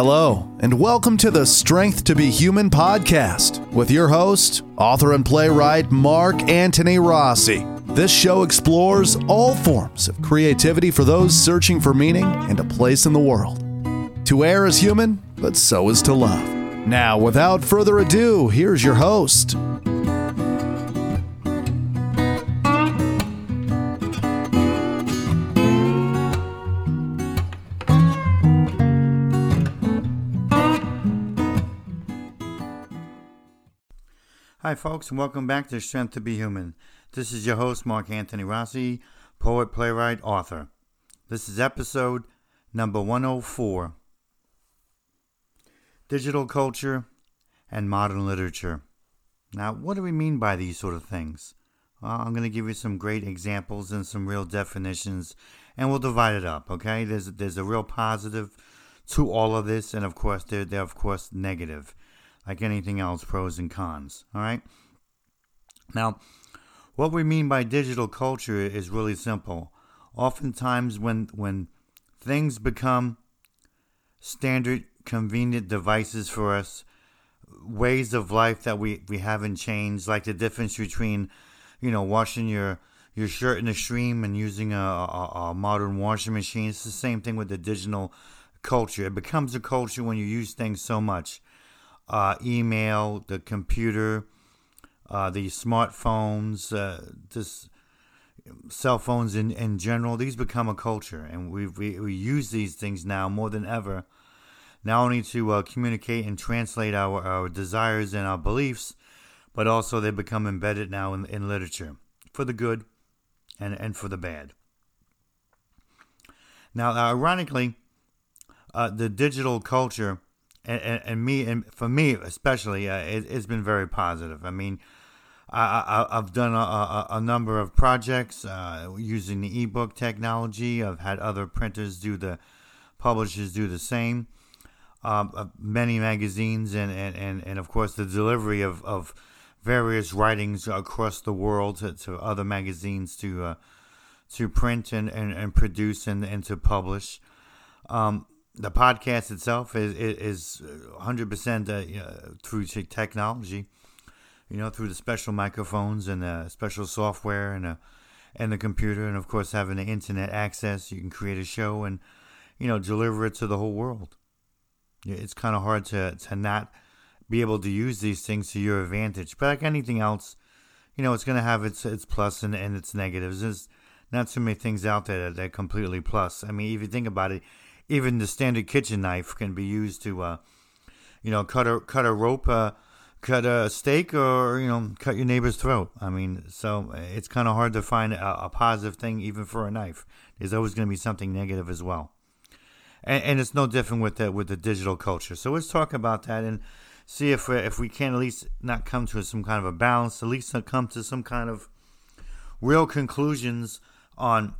Hello, and welcome to the Strength to Be Human podcast with your host, author and playwright Mark Antony Rossi. This show explores all forms of creativity for those searching for meaning and a place in the world. To err is human, but so is to love. Now, without further ado, here's your host. Hi, folks, and welcome back to Strength to Be Human. This is your host, Mark Antony Rossi, poet, playwright, author. This is episode number 104 Digital Culture and Modern Literature. Now, what do we mean by these sort of things? Well, I'm going to give you some great examples and some real definitions, and we'll divide it up, okay? There's, there's a real positive to all of this, and of course, there, there of course, negative like anything else, pros and cons. All right. Now, what we mean by digital culture is really simple. Oftentimes, when when things become standard, convenient devices for us, ways of life that we, we haven't changed, like the difference between, you know, washing your your shirt in the stream and using a, a, a modern washing machine. It's the same thing with the digital culture. It becomes a culture when you use things so much uh, email, the computer, uh, the smartphones, uh, just cell phones in, in general, these become a culture. And we, we, we use these things now more than ever, not only to uh, communicate and translate our, our desires and our beliefs, but also they become embedded now in, in literature for the good and, and for the bad. Now, ironically, uh, the digital culture and, and, and me and for me especially, uh, it, has been very positive. I mean, I, have done a, a, a, number of projects uh, using the ebook technology. I've had other printers do the, publishers do the same. Um, many magazines and, and, and, and of course the delivery of, of various writings across the world to, to other magazines to uh, to print and, and, and produce and, and to publish. Um, the podcast itself is is 100% uh, through technology, you know, through the special microphones and the special software and a, and the computer, and of course having the internet access, you can create a show and you know deliver it to the whole world. It's kind of hard to to not be able to use these things to your advantage, but like anything else, you know, it's going to have its its plus and, and its negatives. There's not too many things out there that are completely plus. I mean, if you think about it even the standard kitchen knife can be used to, uh, you know, cut a cut a rope, uh, cut a steak, or you know, cut your neighbor's throat. I mean, so it's kind of hard to find a, a, positive thing even for a knife. There's always going to be something negative as well, and, and it's no different with the with the digital culture. So let's talk about that and see if if we can at least not come to some kind of a balance, at least come to some kind of real conclusions on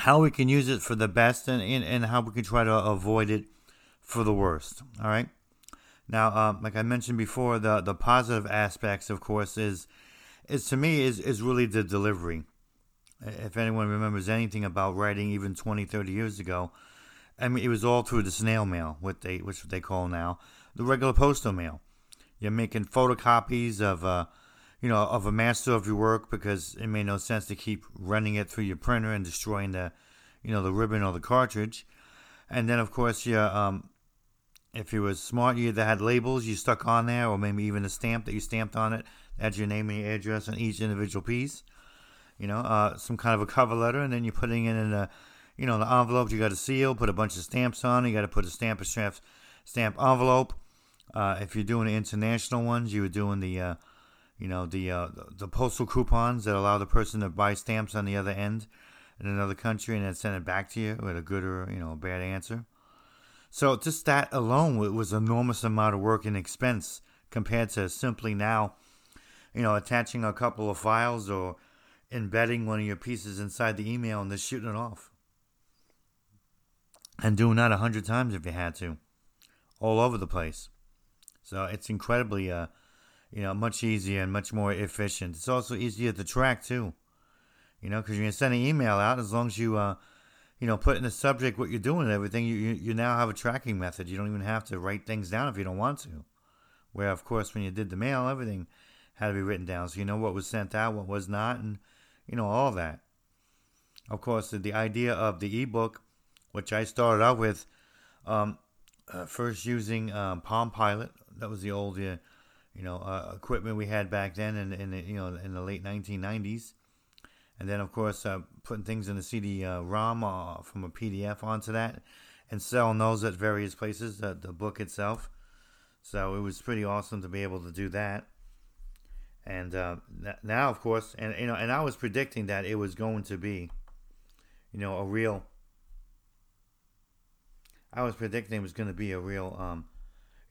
how we can use it for the best and, and, and how we can try to avoid it for the worst. All right. Now, uh, like I mentioned before, the, the positive aspects, of course, is is to me is, is really the delivery. If anyone remembers anything about writing even 20, 30 years ago, I mean, it was all through the snail mail, what they, which they call now the regular postal mail. You're making photocopies of uh, you know, of a master of your work because it made no sense to keep running it through your printer and destroying the, you know, the ribbon or the cartridge. And then, of course, you, um, if you were smart, you either had labels you stuck on there or maybe even a stamp that you stamped on it. That's your name and your address on each individual piece. You know, uh, some kind of a cover letter, and then you're putting it in a, you know, the envelope. You got a seal, put a bunch of stamps on. You got to put a stamp a stamp, stamp envelope. Uh, if you're doing the international ones, you were doing the uh, you know the uh, the postal coupons that allow the person to buy stamps on the other end in another country and then send it back to you with a good or you know a bad answer. So just that alone was enormous amount of work and expense compared to simply now, you know, attaching a couple of files or embedding one of your pieces inside the email and just shooting it off. And doing that a hundred times if you had to, all over the place. So it's incredibly uh, you know, much easier and much more efficient. It's also easier to track too, you know, because you're gonna send an email out as long as you, uh, you know, put in the subject what you're doing and everything, you, you, you now have a tracking method. You don't even have to write things down if you don't want to. Where, of course, when you did the mail, everything had to be written down. So you know what was sent out, what was not, and, you know, all that. Of course, the idea of the ebook, which I started out with, um, uh, first using um, Palm Pilot. That was the old, uh, you know, uh, equipment we had back then, in, in the, you know, in the late 1990s. And then, of course, uh, putting things in the CD-ROM uh, from a PDF onto that, and selling those at various places. The, the book itself. So it was pretty awesome to be able to do that. And uh, now, of course, and you know, and I was predicting that it was going to be, you know, a real I was predicting it was going to be a real, um,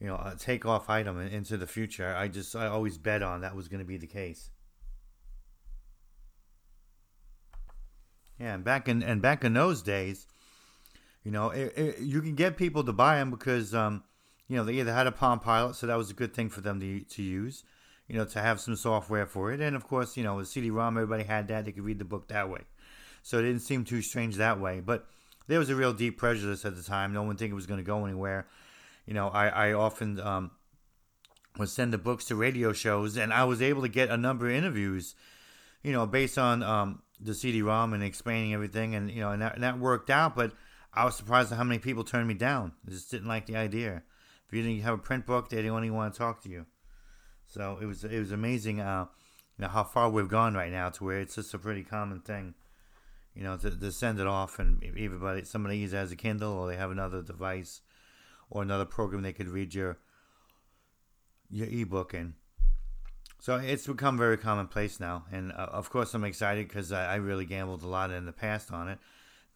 you know, a takeoff item into the future. I just, I always bet on that was going to be the case. Yeah, and back in and back in those days, you know, it, it, you can get people to buy them because, um, you know, they either had a Palm Pilot, so that was a good thing for them to to use, you know, to have some software for it, and of course, you know, with CD-ROM, everybody had that; they could read the book that way, so it didn't seem too strange that way, but there was a real deep prejudice at the time. No one think it was going to go anywhere. You know, I, I often um, would send the books to radio shows, and I was able to get a number of interviews, you know, based on um, the CD-ROM and explaining everything, and you know, and that, and that worked out. But I was surprised at how many people turned me down. They just didn't like the idea. If you didn't have a print book, they didn't even want to talk to you. So it was it was amazing, uh, you know, how far we've gone right now to where it's just a pretty common thing you know, to, to send it off and everybody, somebody either has a Kindle or they have another device or another program they could read your your ebook in. So it's become very commonplace now, and uh, of course I'm excited because I, I, really gambled a lot in the past on it,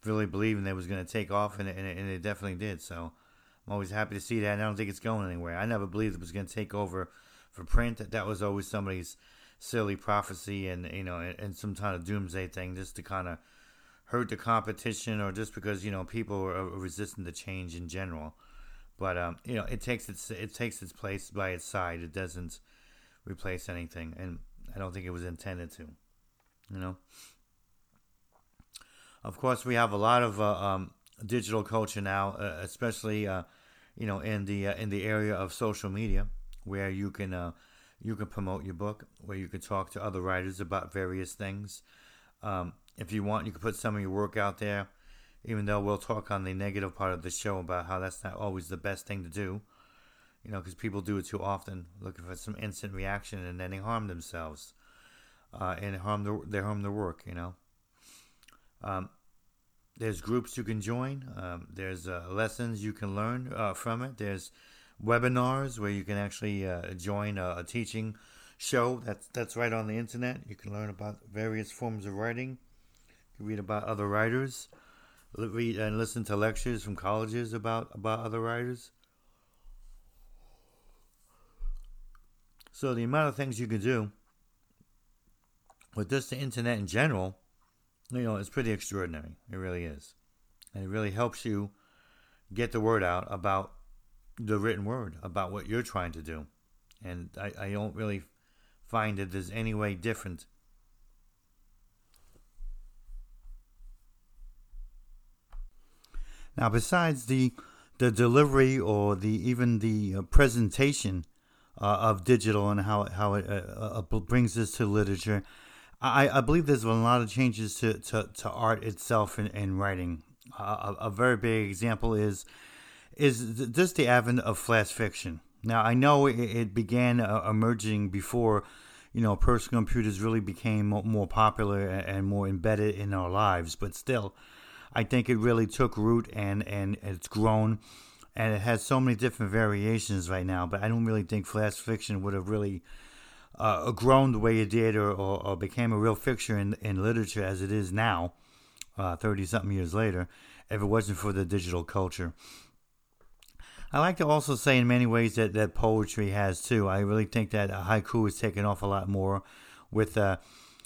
really believing it was going to take off, and it, and it, and it definitely did. So I'm always happy to see that. And I don't think it's going anywhere. I never believed it was going to take over for print. That that was always somebody's silly prophecy and you know and, and some kind of doomsday thing just to kind of hurt the competition or just because you know people are resistant to change in general. But um, you know, it takes its it takes its place by its side. It doesn't replace anything, and I don't think it was intended to. You know. Of course, we have a lot of uh, um, digital culture now, uh, especially uh, you know in the uh, in the area of social media, where you can uh, you can promote your book, where you can talk to other writers about various things. Um, if you want, you can put some of your work out there, even though we'll talk on the negative part of the show about how that's not always the best thing to do. You know, because people do it too often, looking for some instant reaction, and then they harm themselves uh, and harm the, they harm their work. You know, um, there's groups you can join. Um, there's uh, lessons you can learn uh, from it. There's webinars where you can actually uh, join a, a, teaching show. That's that's right on the internet. You can learn about various forms of writing You can read about other writers, read and listen to lectures from colleges about about other writers. So the amount of things you can do with just the internet in general, you know, it's pretty extraordinary. It really is, and it really helps you get the word out about the written word about what you're trying to do. And I, I don't really find that there's any way different Now, besides the the delivery or the even the uh, presentation uh, of digital and how how it uh, uh brings this to literature, I, I believe there's a lot of changes to, to, to art itself and, and writing. a, a very big example is is just the advent of flash fiction. Now I know it, it began uh, emerging before you know personal computers really became more popular and more embedded in our lives, but still I think it really took root and, and it's grown. And it has so many different variations right now, but I don't really think flash fiction would have really uh, grown the way it did or, or, or, became a real fixture in, in literature as it is now, 30 uh, something years later, if it wasn't for the digital culture. I like to also say in many ways that, that poetry has too. I really think that haiku is taken off a lot more with uh,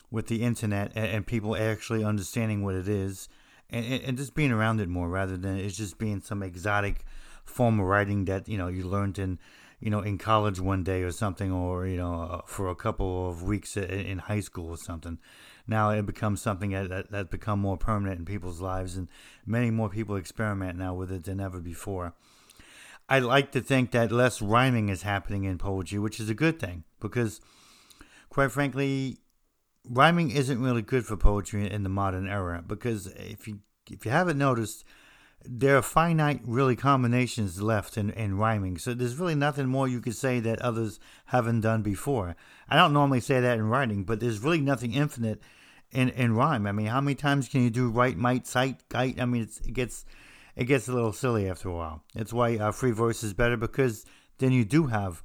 with the internet and, and people actually understanding what it is and, and just being around it more rather than it's just being some exotic form of writing that you know you learned in you know, in college one day or something, or you know, uh, for a couple of weeks in high school or something. Now it becomes something that, that that's become more permanent in people's lives, and many more people experiment now with it than ever before. I like to think that less rhyming is happening in poetry, which is a good thing because, quite frankly, rhyming isn't really good for poetry in the modern era. Because if you if you haven't noticed, there are finite, really, combinations left in, in rhyming. So there's really nothing more you could say that others haven't done before. I don't normally say that in writing, but there's really nothing infinite in, in rhyme. I mean, how many times can you do right, might, sight, gite? I mean, it gets it gets a little silly after a while. That's why uh, free verse is better because then you do have,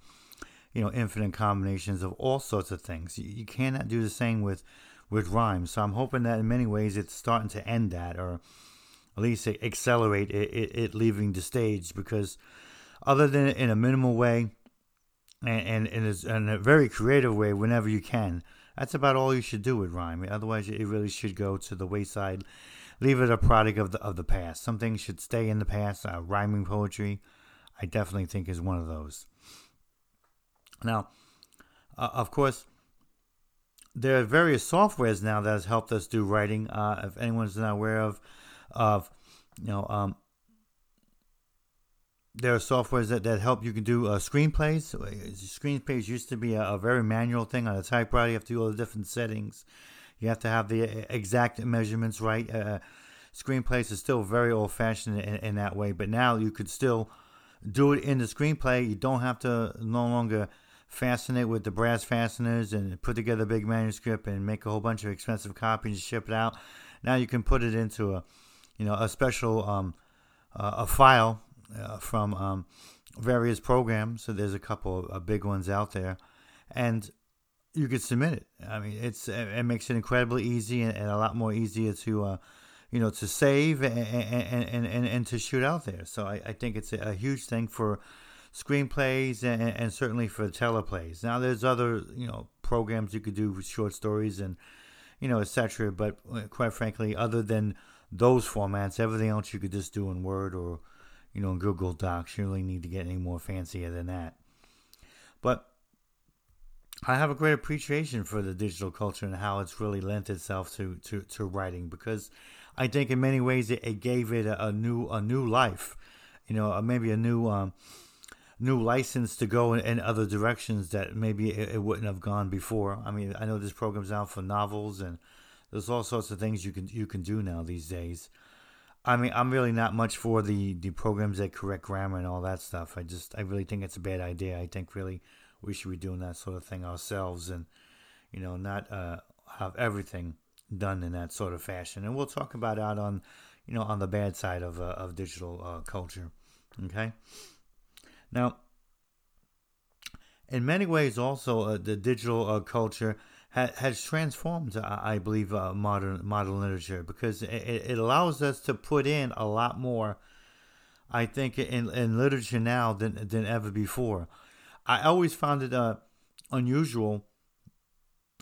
you know, infinite combinations of all sorts of things. You, you cannot do the same with with rhymes. So I'm hoping that in many ways it's starting to end that or at least accelerate it, it, it leaving the stage because other than in a minimal way and, and in, a very creative way whenever you can, that's about all you should do with rhyme. Otherwise, it really should go to the wayside. Leave it a product of the of the past. Some things should stay in the past. Uh, rhyming poetry, I definitely think, is one of those. Now, uh, of course, there are various softwares now that has helped us do writing. Uh, if anyone's not aware of, of you know um, there are softwares that, that help you can do uh, screenplays. Screenplays used to be a, a, very manual thing on a typewriter. You have to do all the different settings. You have to have the uh, exact measurements right. Uh, screenplays is still very old fashioned in, in, that way, but now you could still do it in the screenplay. You don't have to no longer fasten it with the brass fasteners and put together a big manuscript and make a whole bunch of expensive copies and ship it out. Now you can put it into a you know, a special um, uh, a file uh, from um, various programs. So there's a couple of big ones out there, and you could submit it. I mean, it's it makes it incredibly easy and, and a lot more easier to. Uh, you know, to save and, and, and, and, to shoot out there. So I, I think it's a, a huge thing for screenplays and, and certainly for teleplays. Now there's other, you know, programs you could do with short stories and, you know, etc. But uh, quite frankly, other than those formats. Everything else you could just do in Word or, you know, in Google Docs. You really need to get any more fancier than that. But I have a great appreciation for the digital culture and how it's really lent itself to, to, to writing because I think in many ways it, it gave it a, a, new a new life, you know, maybe a new um, new license to go in, in, other directions that maybe it, it, wouldn't have gone before. I mean, I know this program's out for novels and there's all sorts of things you can you can do now these days. I mean, I'm really not much for the the programs that correct grammar and all that stuff. I just I really think it's a bad idea. I think really we should be doing that sort of thing ourselves and you know not uh, have everything done in that sort of fashion. And we'll talk about that on you know on the bad side of uh, of digital uh, culture. Okay. Now, in many ways, also uh, the digital uh, culture ha- has transformed, I believe, uh, modern modern literature because it, it allows us to put in a lot more. I think in, in literature now than than ever before. I always found it uh, unusual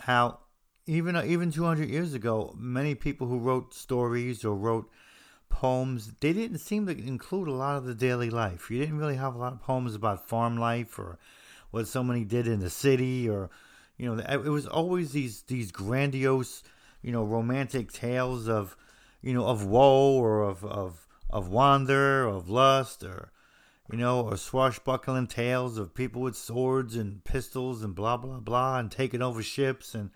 how even uh, even 200 years ago, many people who wrote stories or wrote poems, they didn't seem to include a lot of the daily life. You didn't really have a lot of poems about farm life or what somebody did in the city or you know, it was always these these grandiose, you know, romantic tales of, you know, of woe or of of of wonder, of lust, or you know, or swashbuckling tales of people with swords and pistols and blah blah blah and taking over ships and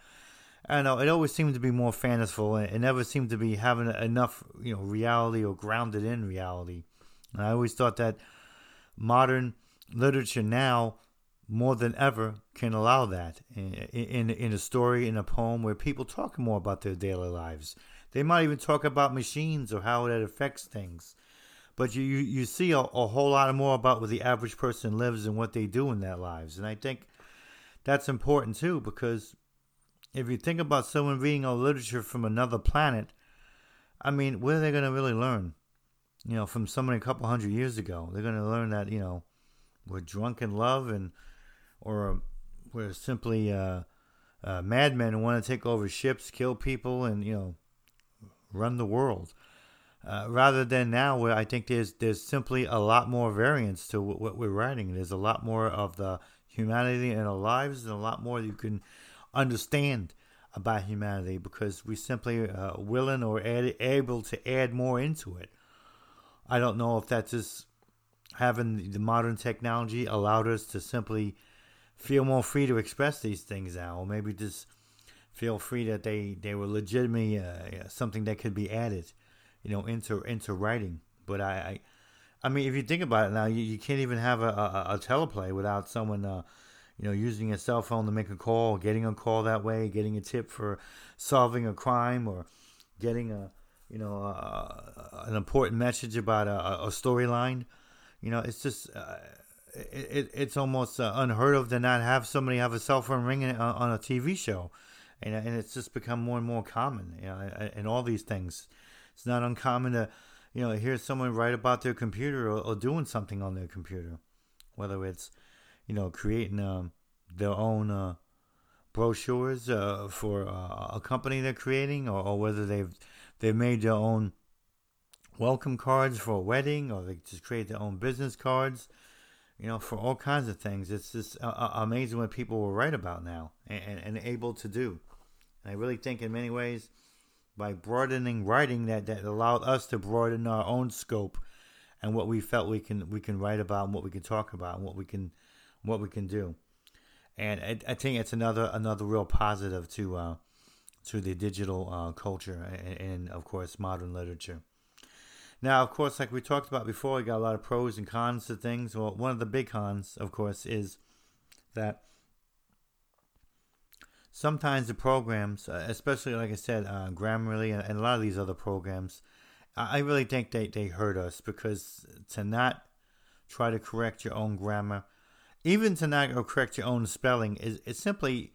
I don't know. It always seemed to be more fanciful. and It never seemed to be having enough, you know, reality or grounded in reality. And I always thought that modern literature now more than ever can allow that in, in, in a story, in a poem, where people talk more about their daily lives. They might even talk about machines or how that affects things. But you, you, you see a, a whole lot more about what the average person lives and what they do in their lives. And I think that's important too, because if you think about someone reading a literature from another planet, I mean, what are they going to really learn? You know, from someone a couple hundred years ago, they're going to learn that, you know, we're drunk in love and or we're simply uh, uh, madmen who want to take over ships, kill people, and you know, run the world. uh, rather than now where I think there's there's simply a lot more variance to what, what we're writing. There's a lot more of the humanity in our lives and a lot more you can understand about humanity because we simply uh, willing or add, able to add more into it. I don't know if that's just having the modern technology allowed us to simply feel more free to express these things now, or maybe just feel free that they, they were legitimately uh, something that could be added, you know, into into writing. But I, I, I mean, if you think about it now, you, you can't even have a, a, a teleplay without someone, uh, you know, using a cell phone to make a call, getting a call that way, getting a tip for solving a crime, or getting a, you know, a, an important message about a, a storyline. You know, it's just. Uh, it, it's almost uh, unheard of to not have somebody have a cell phone ringing on, on a TV show, and and it's just become more and more common. You know, and all these things, it's not uncommon to, you know, hear someone write about their computer or, or doing something on their computer, whether it's, you know, creating um, their own uh, brochures uh, for uh, a company they're creating, or, or whether they've they've made their own welcome cards for a wedding, or they just create their own business cards you know, for all kinds of things. It's just uh, uh, amazing what people will write about now and, and, and, able to do. And I really think, in many ways, by broadening writing, that that allowed us to broaden our own scope and what we felt we can we can write about and what we can talk about and what we can what we can do. And I, I think it's another another real positive to uh, to the digital uh, culture and, and of course modern literature. Now, of course, like we talked about before, we got a lot of pros and cons to things. Well, one of the big cons, of course, is that sometimes the programs, uh, especially like I said, uh, Grammarly and, and, a lot of these other programs, I, I really think they, they hurt us because to not try to correct your own grammar, even to not correct your own spelling, is, is simply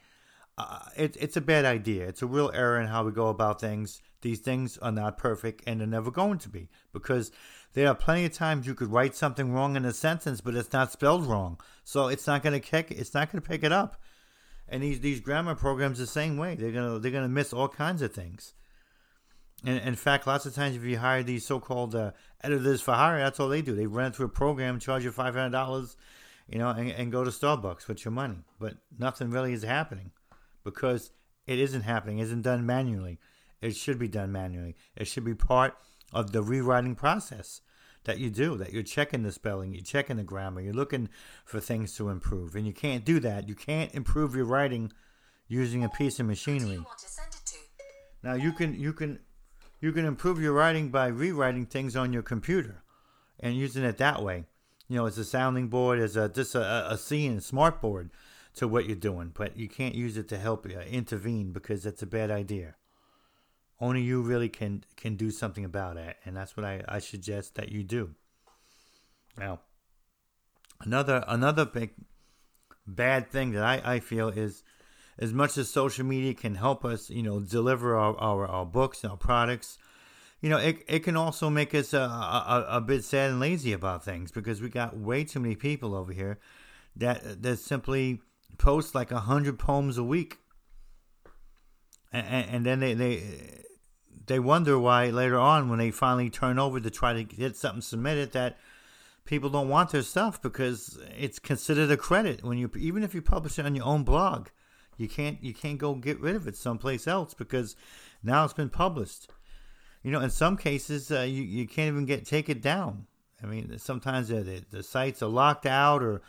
uh, it, it's a bad idea. It's a real error in how we go about things. These things are not perfect and they're never going to be because there are plenty of times you could write something wrong in a sentence, but it's not spelled wrong. So it's not going to kick. It's not going to pick it up. And these these grammar programs the same way. They're gonna they're gonna miss all kinds of things. And in fact, lots of times if you hire these so-called uh, editors for hire, that's all they do. They run through a program, charge you five hundred dollars, you know, and, and go to Starbucks with your money. But nothing really is happening because it isn't happening, it isn't done manually. It should be done manually. It should be part of the rewriting process that you do, that you're checking the spelling, you're checking the grammar, you're looking for things to improve. And you can't do that. You can't improve your writing using a piece of machinery. Now you can you can you can improve your writing by rewriting things on your computer and using it that way. You know, as a sounding board, as a just a, a scene, smart board to what you're doing, but you can't use it to help you intervene because that's a bad idea. Only you really can can do something about it, and that's what I, I suggest that you do. Now, another another big bad thing that I, I feel is as much as social media can help us, you know, deliver our, our, our books our products, you know, it, it can also make us uh, a, a, a bit sad and lazy about things because we got way too many people over here that that simply post like a hundred poems a week, and, and then they they they wonder why later on when they finally turn over to try to get something submitted that people don't want their stuff because it's considered a credit. When you even if you publish it on your own blog you can't you can't go get rid of it someplace else because now it's been published you know in some cases uh, you, you can't even get take it down i mean sometimes the, the sites are locked out or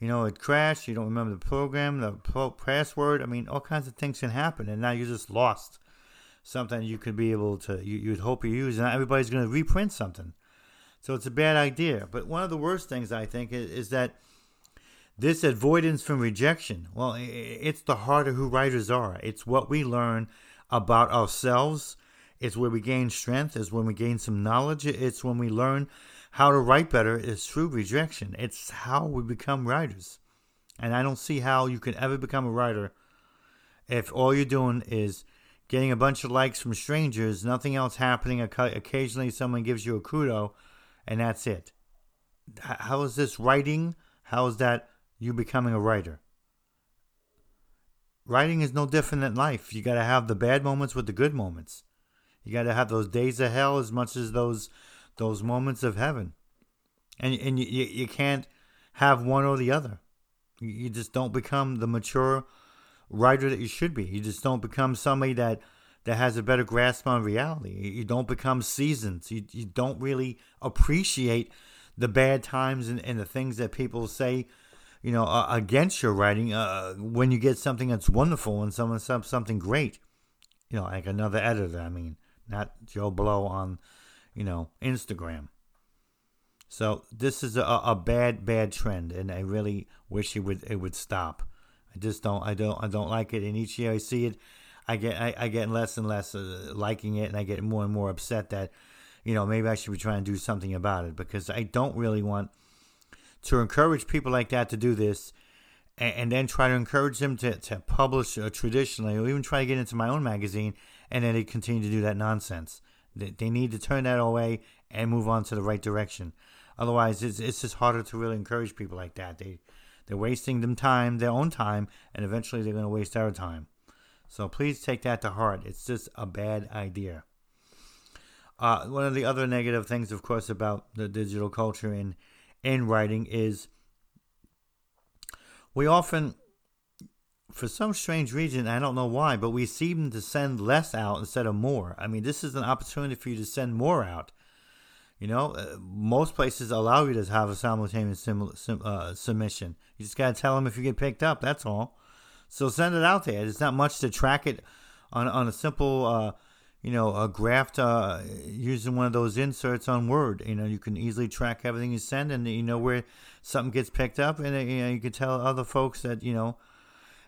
you know, it crashed, you don't remember the program, the password. I mean, all kinds of things can happen, and now you're just lost. Something you could be able to, you, you'd hope you use, and everybody's going to reprint something. So it's a bad idea. But one of the worst things, I think, is, is that this avoidance from rejection. Well, it's the heart of who writers are. It's what we learn about ourselves. It's where we gain strength. It's when we gain some knowledge. It's when we learn how to write better It's through rejection. It's how we become writers. And I don't see how you can ever become a writer if all you're doing is getting a bunch of likes from strangers, nothing else happening. Occasionally, someone gives you a kudo, and that's it. How is this writing? How is that you becoming a writer? Writing is no different than life. You got to have the bad moments with the good moments. You got to have those days of hell as much as those those moments of heaven, and and you you can't have one or the other. You just don't become the mature writer that you should be. You just don't become somebody that that has a better grasp on reality. You don't become seasoned. You you don't really appreciate the bad times and, and the things that people say, you know, uh, against your writing. Uh, when you get something that's wonderful and someone something great, you know, like another editor. I mean, not Joe Blow on, you know, Instagram. So this is a, a bad, bad trend, and I really wish it would it would stop. I just don't, I don't, I don't like it. And each year I see it, I get, I, I get less and less uh, liking it, and I get more and more upset that, you know, maybe I should be trying to do something about it because I don't really want to encourage people like that to do this, and, then try to encourage them to to publish uh, traditionally, or even try to get into my own magazine, and then they continue to do that nonsense. They, they need to turn that away and move on to the right direction. Otherwise, it's it's just harder to really encourage people like that. They they're wasting them time, their own time, and eventually they're going to waste our time. So please take that to heart. It's just a bad idea. Uh, one of the other negative things, of course, about the digital culture in in writing is we often, for some strange reason, I don't know why, but we seem to send less out instead of more. I mean, this is an opportunity for you to send more out. You know, uh, most places allow you to have a simultaneous sim- sim- uh, submission. You just got to tell them if you get picked up. That's all. So send it out there. It's not much to track it on on a simple, uh, you know, a graph uh, using one of those inserts on Word. You know, you can easily track everything you send, and you know where something gets picked up, and uh, you know you can tell other folks that you know.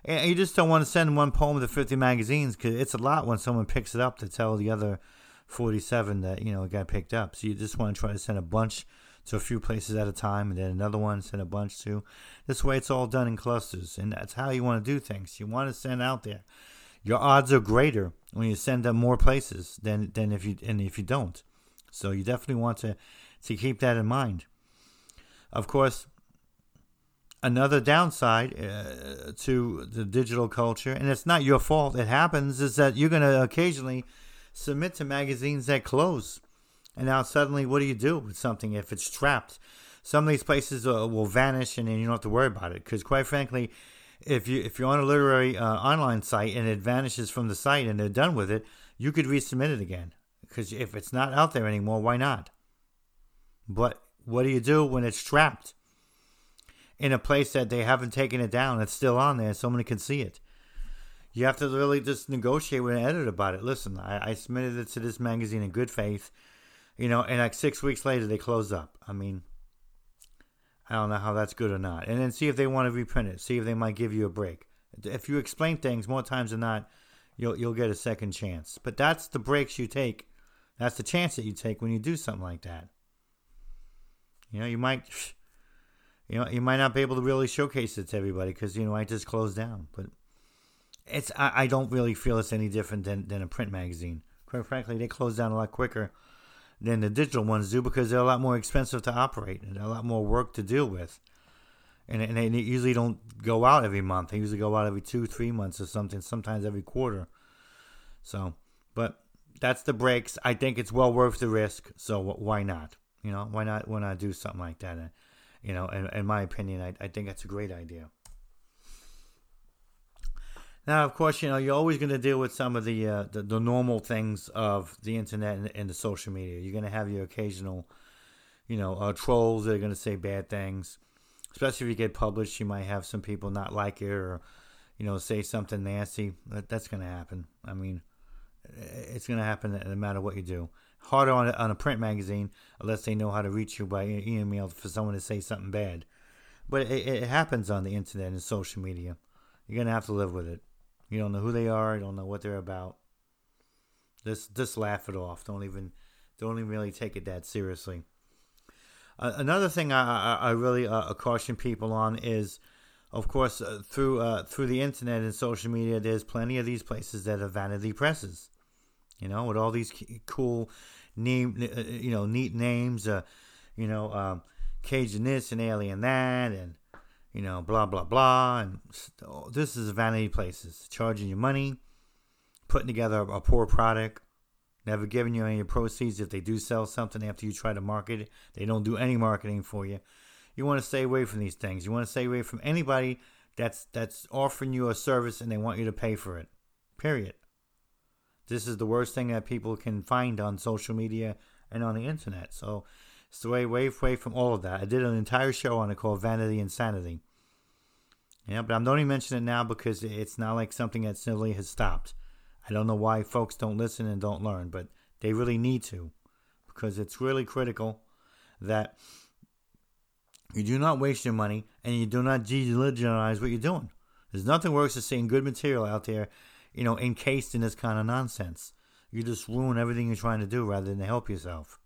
And you just don't want to send one poem to 50 magazines because it's a lot when someone picks it up to tell the other 47 that you know it got picked up. So you just want to try to send a bunch to a few places at a time, and then another one send a bunch to. This way, it's all done in clusters, and that's how you want to do things. You want to send out there. Your odds are greater when you send them more places than than if you and if you don't. So you definitely want to to keep that in mind. Of course, another downside uh, to the digital culture, and it's not your fault. It happens is that you're going to occasionally submit to magazines that close. And now suddenly, what do you do with something if it's trapped? Some of these places uh, will vanish, and then you don't have to worry about it. Because quite frankly, if you if you're on a literary uh, online site and it vanishes from the site and they're done with it, you could resubmit it again. Because if it's not out there anymore, why not? But what do you do when it's trapped in a place that they haven't taken it down? It's still on there, somebody can see it you have to really just negotiate with an editor about it. Listen, I, I submitted it to this magazine in good faith, you know, and like six weeks later they close up. I mean, I don't know how that's good or not. And then see if they want to reprint it. See if they might give you a break. If you explain things more times than not, you'll you'll get a second chance. But that's the breaks you take. That's the chance that you take when you do something like that. You know, you might, you know, you might not be able to really showcase it to everybody because you know I just closed down. But it's I, I don't really feel it's any different than, than a print magazine. Quite frankly, they close down a lot quicker than the digital ones do because they're a lot more expensive to operate and a lot more work to deal with. And, and they usually don't go out every month. They usually go out every two, three months or something, sometimes every quarter. So, but that's the breaks. I think it's well worth the risk. So why not? You know, why not? Why not do something like that? You know, in, in my opinion, I, I think that's a great idea. Now, of course, you know you're always going to deal with some of the, uh, the, the normal things of the internet and, and the social media. You're going to have your occasional, you know, uh, trolls that are going to say bad things. Especially if you get published, you might have some people not like it or, you know, say something nasty. That, that's going to happen. I mean, it's going to happen no matter what you do. Harder on a, on a print magazine unless they know how to reach you by email for someone to say something bad. But it, it happens on the internet and social media. You're to have to live with it. You don't know who they are. You don't know what they're about. Just just laugh it off. Don't even don't even really take it that seriously. Uh, another thing I, I, I really uh, caution people on is, of course, uh, through uh, through the internet and social media, there's plenty of these places that are vanity presses. You know, with all these cool name, uh, you know, neat names. Uh, you know, um, Cajun this and alien that, and you know, blah, blah, blah. And this is vanity places, charging you money, putting together a poor product, never giving you any proceeds if they do sell something after you try to market it. They don't do any marketing for you. You want to stay away from these things. You want to stay away from anybody that's that's offering you a service and they want you to pay for it. Period. This is the worst thing that people can find on social media and on the internet. So stay away, away from all of that. I did an entire show on it called Vanity Insanity. Yeah, but I'm only mentioning it now because it's not like something that simply has stopped. I don't know why folks don't listen and don't learn, but they really need to because it's really critical that you do not waste your money and you do not delegitimize what you're doing. There's nothing worse than seeing good material out there, you know, encased in this kind of nonsense. You just ruin everything you're trying to do rather than help yourself.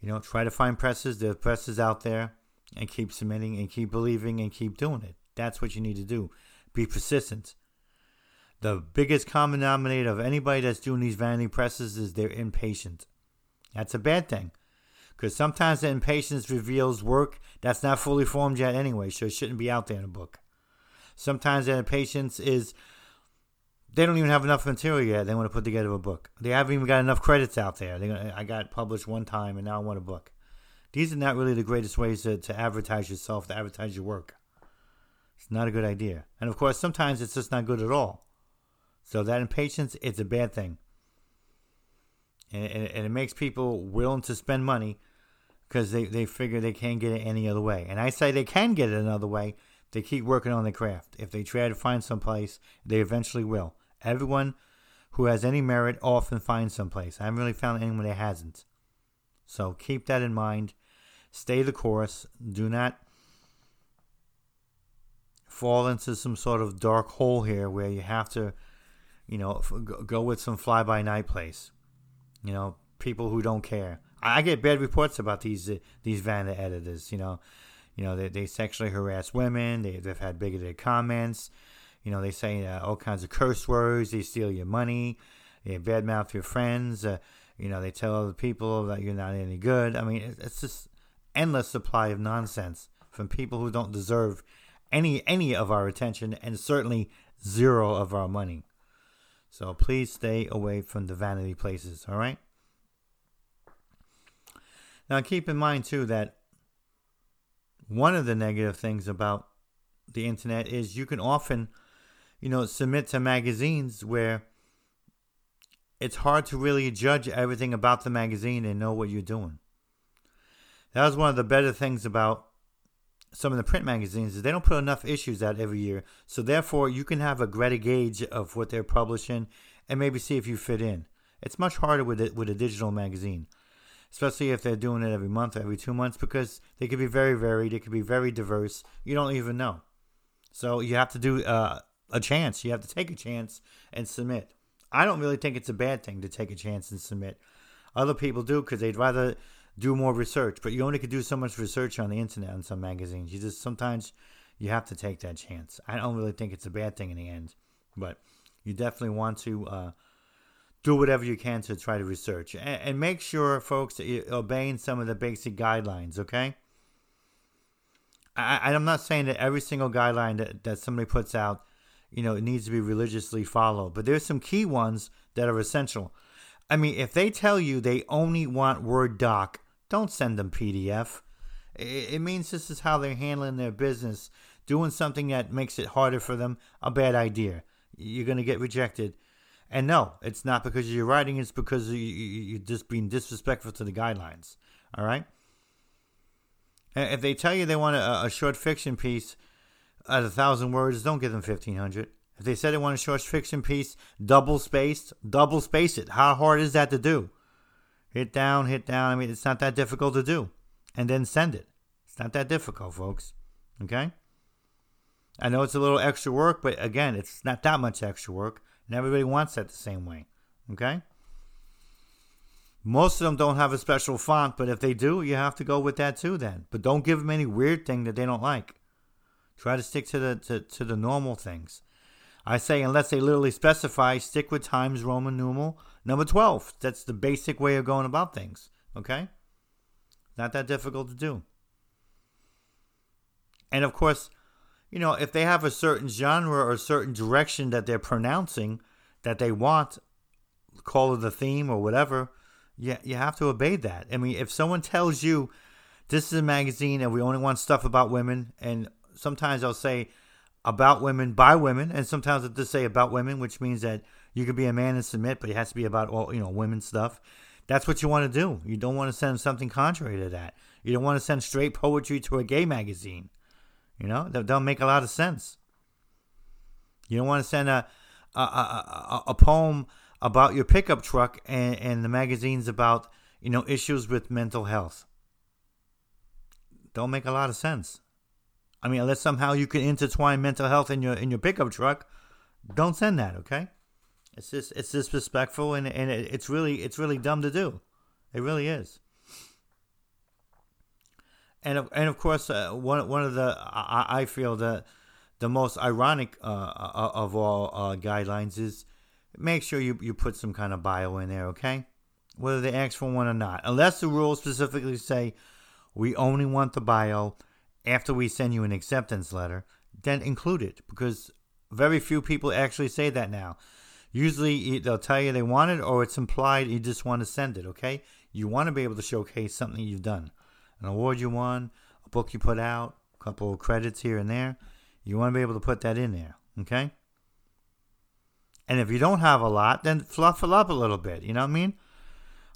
You know, try to find presses. There are presses out there and keep submitting and keep believing and keep doing it. That's what you need to do. Be persistent. The biggest common denominator of anybody that's doing these vanity presses is they're impatient. That's a bad thing. Because sometimes the impatience reveals work that's not fully formed yet anyway, so it shouldn't be out there in a book. Sometimes the impatience is they don't even have enough material yet. They want to put together a book. They haven't even got enough credits out there. I got published one time and now I want a book. These are not really the greatest ways to, to advertise yourself, to advertise your work. It's not a good idea. And of course, sometimes it's just not good at all. So that impatience, it's a bad thing. And, and, and it makes people willing to spend money because they, they figure they can't get it any other way. And I say they can get it another way. They keep working on their craft. If they try to find some place, they eventually will. Everyone who has any merit often finds some place. I haven't really found anyone that hasn't. So keep that in mind. Stay the course. Do not fall into some sort of dark hole here where you have to, you know, go with some fly by night place. You know, people who don't care. I get bad reports about these uh, these Vanda editors. You know, you know they, they sexually harass women. They they've had bigoted comments. You know, they say uh, all kinds of curse words. They steal your money. They badmouth your friends. Uh, you know, they tell other people that you're not any good. I mean, it's just endless supply of nonsense from people who don't deserve any any of our attention and certainly zero of our money. So please stay away from the vanity places, all right? Now keep in mind too that one of the negative things about the internet is you can often, you know, submit to magazines where it's hard to really judge everything about the magazine and know what you're doing. That was one of the better things about some of the print magazines is they don't put enough issues out every year. So therefore, you can have a greater gauge of what they're publishing and maybe see if you fit in. It's much harder with it with a digital magazine, especially if they're doing it every month every two months because they could be very varied. It could be very diverse. You don't even know. So you have to do uh, a chance. You have to take a chance and submit. I don't really think it's a bad thing to take a chance and submit. Other people do because they'd rather do more research. But you only could do so much research on the internet on some magazines. You just sometimes you have to take that chance. I don't really think it's a bad thing in the end, but you definitely want to uh, do whatever you can to try to research and, and make sure, folks, that you're obeying some of the basic guidelines. Okay. I, I'm not saying that every single guideline that, that somebody puts out, you know, it needs to be religiously followed, but there's some key ones that are essential. I mean, if they tell you they only want Word doc, don't send them PDF. It, means this is how they're handling their business. Doing something that makes it harder for them, a bad idea. You're going to get rejected. And no, it's not because you're writing, it's because you're just being disrespectful to the guidelines. All right? If they tell you they want a, a short fiction piece at a thousand words, don't give them 1500. If they said they want a short fiction piece, double spaced, double space it. How hard is that to do? hit down, hit down. I mean, it's not that difficult to do. And then send it. It's not that difficult, folks. Okay? I know it's a little extra work, but again, it's not that much extra work. And everybody wants that the same way. Okay? Most of them don't have a special font, but if they do, you have to go with that too then. But don't give them any weird thing that they don't like. Try to stick to the to, to the normal things. I say unless they literally specify, stick with Times Roman numeral number 12. That's the basic way of going about things. Okay? Not that difficult to do. And of course, you know, if they have a certain genre or a certain direction that they're pronouncing that they want, call it the theme or whatever, you, you have to obey that. I mean, if someone tells you this is a magazine and we only want stuff about women, and sometimes I'll say about women by women, and sometimes I'll just say about women, which means that you could be a man and submit, but it has to be about all you know women stuff. That's what you want to do. You don't want to send something contrary to that. You don't want to send straight poetry to a gay magazine. You know that don't make a lot of sense. You don't want to send a a, a, a poem about your pickup truck and, and the magazine's about you know issues with mental health. Don't make a lot of sense. I mean, unless somehow you can intertwine mental health in your in your pickup truck, don't send that. Okay, it's just it's disrespectful and and it, it's really it's really dumb to do. It really is. And and of course, uh, one one of the I, I feel that the most ironic uh, uh, of all uh, guidelines is make sure you, you put some kind of bio in there, okay? Whether they ask for one or not. Unless the rules specifically say we only want the bio after we send you an acceptance letter, then include it because very few people actually say that now. Usually they'll tell you they want it or it's implied you just want to send it, okay? You want to be able to showcase something you've done. An award you won, a book you put out, a couple of credits here and there. You want to be able to put that in there, okay? And if you don't have a lot, then fluff it up a little bit. You know what I mean?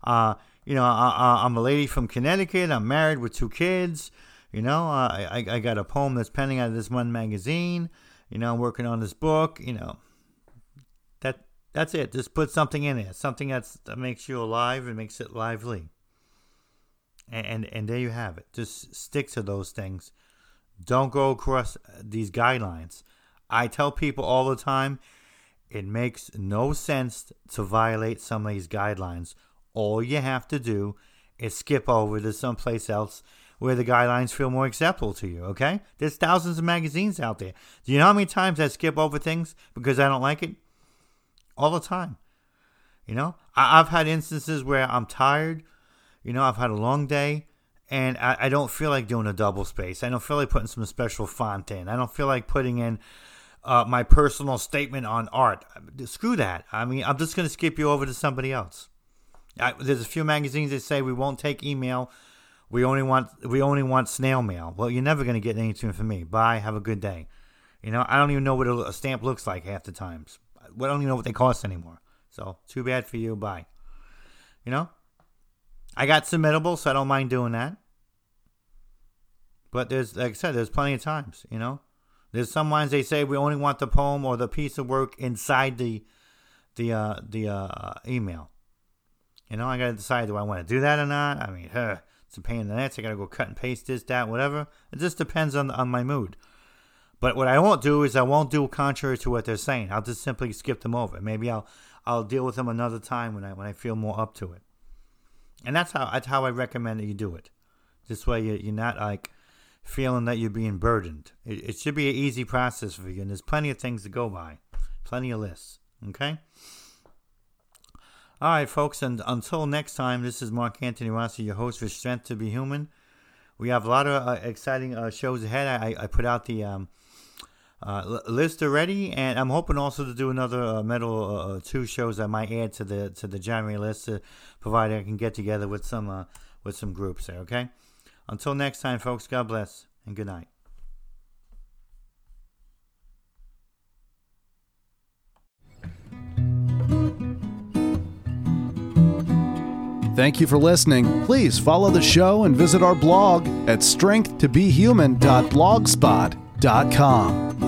Uh, you know, I, am a lady from Connecticut. I'm married with two kids. You know, uh, I, I got a poem that's pending out of this one magazine. You know, I'm working on this book. You know, that that's it. Just put something in it, something that's that makes you alive and makes it lively. And, and and there you have it. Just stick to those things. Don't go across these guidelines. I tell people all the time it makes no sense to violate some of these guidelines. All you have to do is skip over to someplace else where the guidelines feel more acceptable to you, okay? There's thousands of magazines out there. Do you know how many times I skip over things because I don't like it? All the time. You know, I- have had instances where I'm tired, you know, I've had a long day, and I, I don't feel like doing a double space. I don't feel like putting some special font in. I don't feel like putting in uh, my personal statement on art. Screw that. I mean, I'm just going to skip you over to somebody else. I, there's a few magazines that say we won't take email. We only want we only want snail mail. Well, you're never going to get anything from me. Bye. Have a good day. You know, I don't even know what a, stamp looks like half the times. I don't even know what they cost anymore. So too bad for you. Bye. You know, I got submittable, so I don't mind doing that. But there's, like I said, there's plenty of times. You know, there's some lines they say we only want the poem or the piece of work inside the the uh, the uh, email. You know, I gotta decide do I want to do that or not. I mean, huh, it's a pain in the ass. I gotta go cut and paste this, that, whatever. It just depends on on my mood. But what I won't do is I won't do contrary to what they're saying. I'll just simply skip them over. Maybe I'll I'll deal with them another time when I when I feel more up to it. And that's how that's how I recommend that you do it. This way you, you're not like feeling that you're being burdened. It, it should be an easy process for you, and there's plenty of things to go by, plenty of lists. Okay? All right, folks, and until next time, this is Mark Antony Rossi, your host for Strength to Be Human. We have a lot of uh, exciting uh, shows ahead. I, I put out the um, uh, list already, and I'm hoping also to do another uh, metal uh, uh, two shows I might add to the to the January list, provided I can get together with some with some groups there. Okay. Until next time, folks, God bless and good night. Thank you for listening. Please follow the show and visit our blog at strengthtobehuman.blogspot.com.